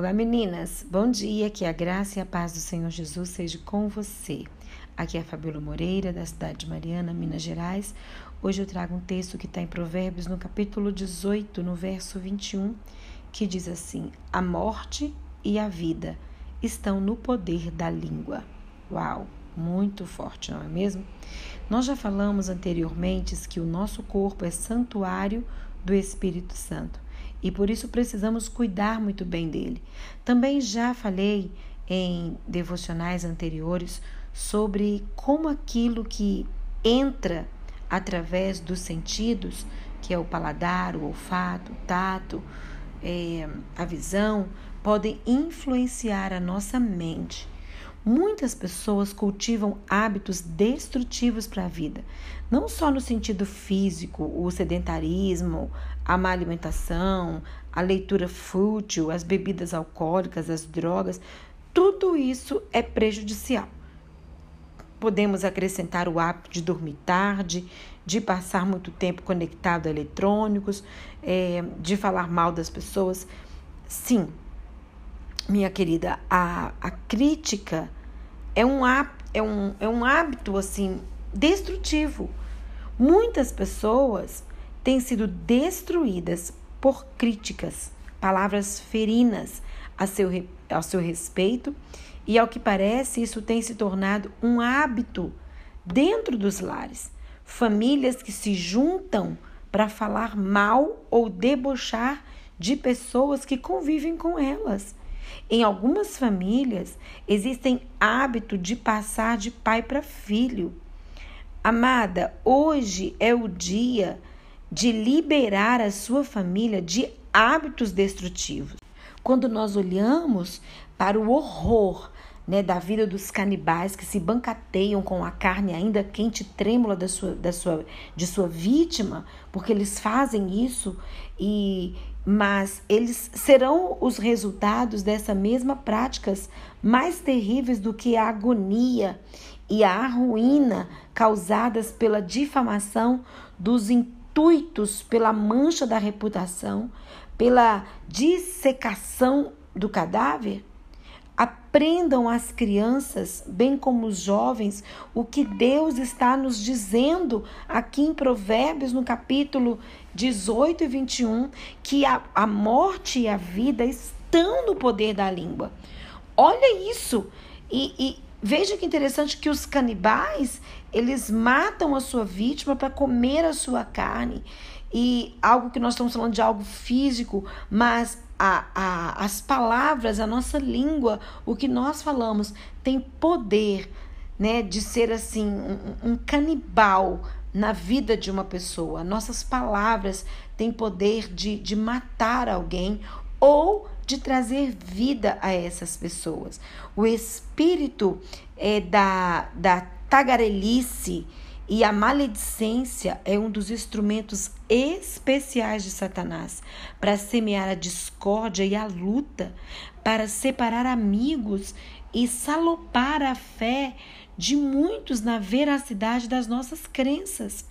Olá meninas, bom dia, que a graça e a paz do Senhor Jesus seja com você. Aqui é a Fabiola Moreira, da cidade de Mariana, Minas Gerais. Hoje eu trago um texto que está em Provérbios, no capítulo 18, no verso 21, que diz assim: A morte e a vida estão no poder da língua. Uau, muito forte, não é mesmo? Nós já falamos anteriormente que o nosso corpo é santuário do Espírito Santo e por isso precisamos cuidar muito bem dele. Também já falei em devocionais anteriores sobre como aquilo que entra através dos sentidos, que é o paladar, o olfato, o tato, é, a visão, podem influenciar a nossa mente Muitas pessoas cultivam hábitos destrutivos para a vida, não só no sentido físico, o sedentarismo, a má alimentação, a leitura fútil, as bebidas alcoólicas, as drogas, tudo isso é prejudicial. Podemos acrescentar o hábito de dormir tarde, de passar muito tempo conectado a eletrônicos, é, de falar mal das pessoas. Sim, minha querida, a, a crítica é um, é, um, é um hábito assim destrutivo. Muitas pessoas têm sido destruídas por críticas, palavras ferinas a seu, ao seu respeito, e ao que parece, isso tem se tornado um hábito dentro dos lares. Famílias que se juntam para falar mal ou debochar de pessoas que convivem com elas. Em algumas famílias, existem hábito de passar de pai para filho. Amada, hoje é o dia de liberar a sua família de hábitos destrutivos. Quando nós olhamos para o horror né, da vida dos canibais que se bancateiam com a carne ainda quente e trêmula da sua, da sua, de sua vítima, porque eles fazem isso e mas eles serão os resultados dessa mesma práticas mais terríveis do que a agonia e a ruína causadas pela difamação dos intuitos, pela mancha da reputação, pela dissecação do cadáver? Aprendam as crianças, bem como os jovens, o que Deus está nos dizendo aqui em Provérbios, no capítulo 18 e 21, que a, a morte e a vida estão no poder da língua. Olha isso! E, e veja que interessante que os canibais, eles matam a sua vítima para comer a sua carne. E algo que nós estamos falando de algo físico, mas a, a, as palavras, a nossa língua, o que nós falamos, tem poder né, de ser assim um, um canibal na vida de uma pessoa. Nossas palavras têm poder de, de matar alguém ou de trazer vida a essas pessoas. O espírito é, da, da tagarelice e a maledicência é um dos instrumentos especiais de Satanás para semear a discórdia e a luta, para separar amigos e salopar a fé de muitos na veracidade das nossas crenças.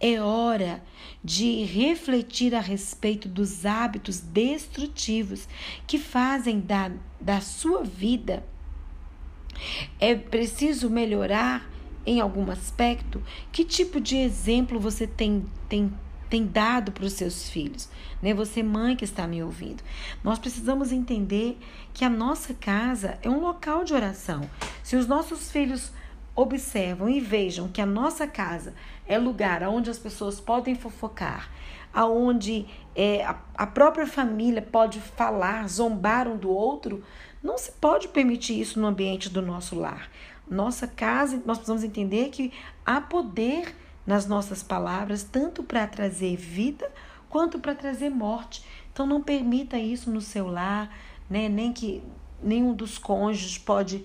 É hora de refletir a respeito dos hábitos destrutivos que fazem da, da sua vida. É preciso melhorar em algum aspecto? Que tipo de exemplo você tem, tem, tem dado para os seus filhos? Né? Você, mãe que está me ouvindo. Nós precisamos entender que a nossa casa é um local de oração. Se os nossos filhos observam e vejam que a nossa casa é lugar onde as pessoas podem fofocar, aonde é, a, a própria família pode falar, zombar um do outro, não se pode permitir isso no ambiente do nosso lar. Nossa casa, nós precisamos entender que há poder nas nossas palavras, tanto para trazer vida quanto para trazer morte. Então não permita isso no seu lar, né? Nem que nenhum dos cônjuges pode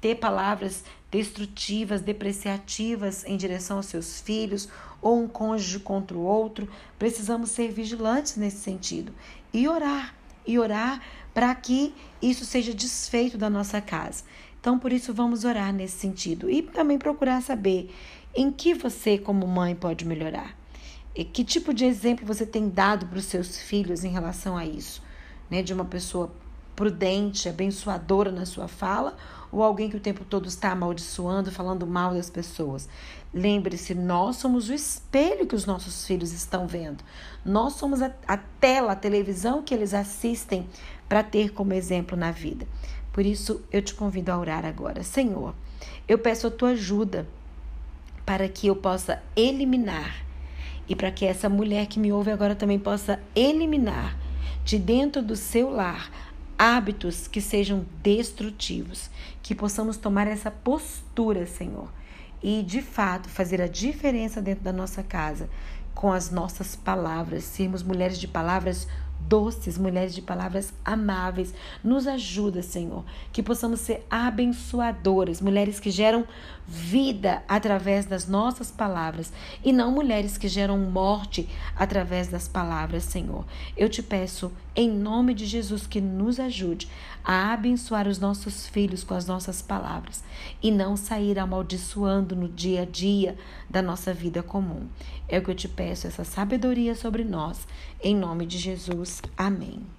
ter palavras destrutivas, depreciativas em direção aos seus filhos ou um cônjuge contra o outro. Precisamos ser vigilantes nesse sentido e orar, e orar para que isso seja desfeito da nossa casa. Então, por isso, vamos orar nesse sentido e também procurar saber em que você, como mãe, pode melhorar. E que tipo de exemplo você tem dado para os seus filhos em relação a isso? Né? De uma pessoa prudente, abençoadora na sua fala ou alguém que o tempo todo está amaldiçoando, falando mal das pessoas. Lembre-se, nós somos o espelho que os nossos filhos estão vendo. Nós somos a, a tela, a televisão que eles assistem para ter como exemplo na vida. Por isso, eu te convido a orar agora. Senhor, eu peço a tua ajuda para que eu possa eliminar e para que essa mulher que me ouve agora também possa eliminar de dentro do seu lar hábitos que sejam destrutivos, que possamos tomar essa postura, Senhor, e de fato fazer a diferença dentro da nossa casa com as nossas palavras, sermos mulheres de palavras doces, mulheres de palavras amáveis. Nos ajuda, Senhor, que possamos ser abençoadoras, mulheres que geram vida através das nossas palavras e não mulheres que geram morte através das palavras, Senhor. Eu te peço, em nome de Jesus, que nos ajude a abençoar os nossos filhos com as nossas palavras e não sair amaldiçoando no dia a dia da nossa vida comum. É o que eu te peço, essa sabedoria sobre nós, em nome de Jesus. Amém.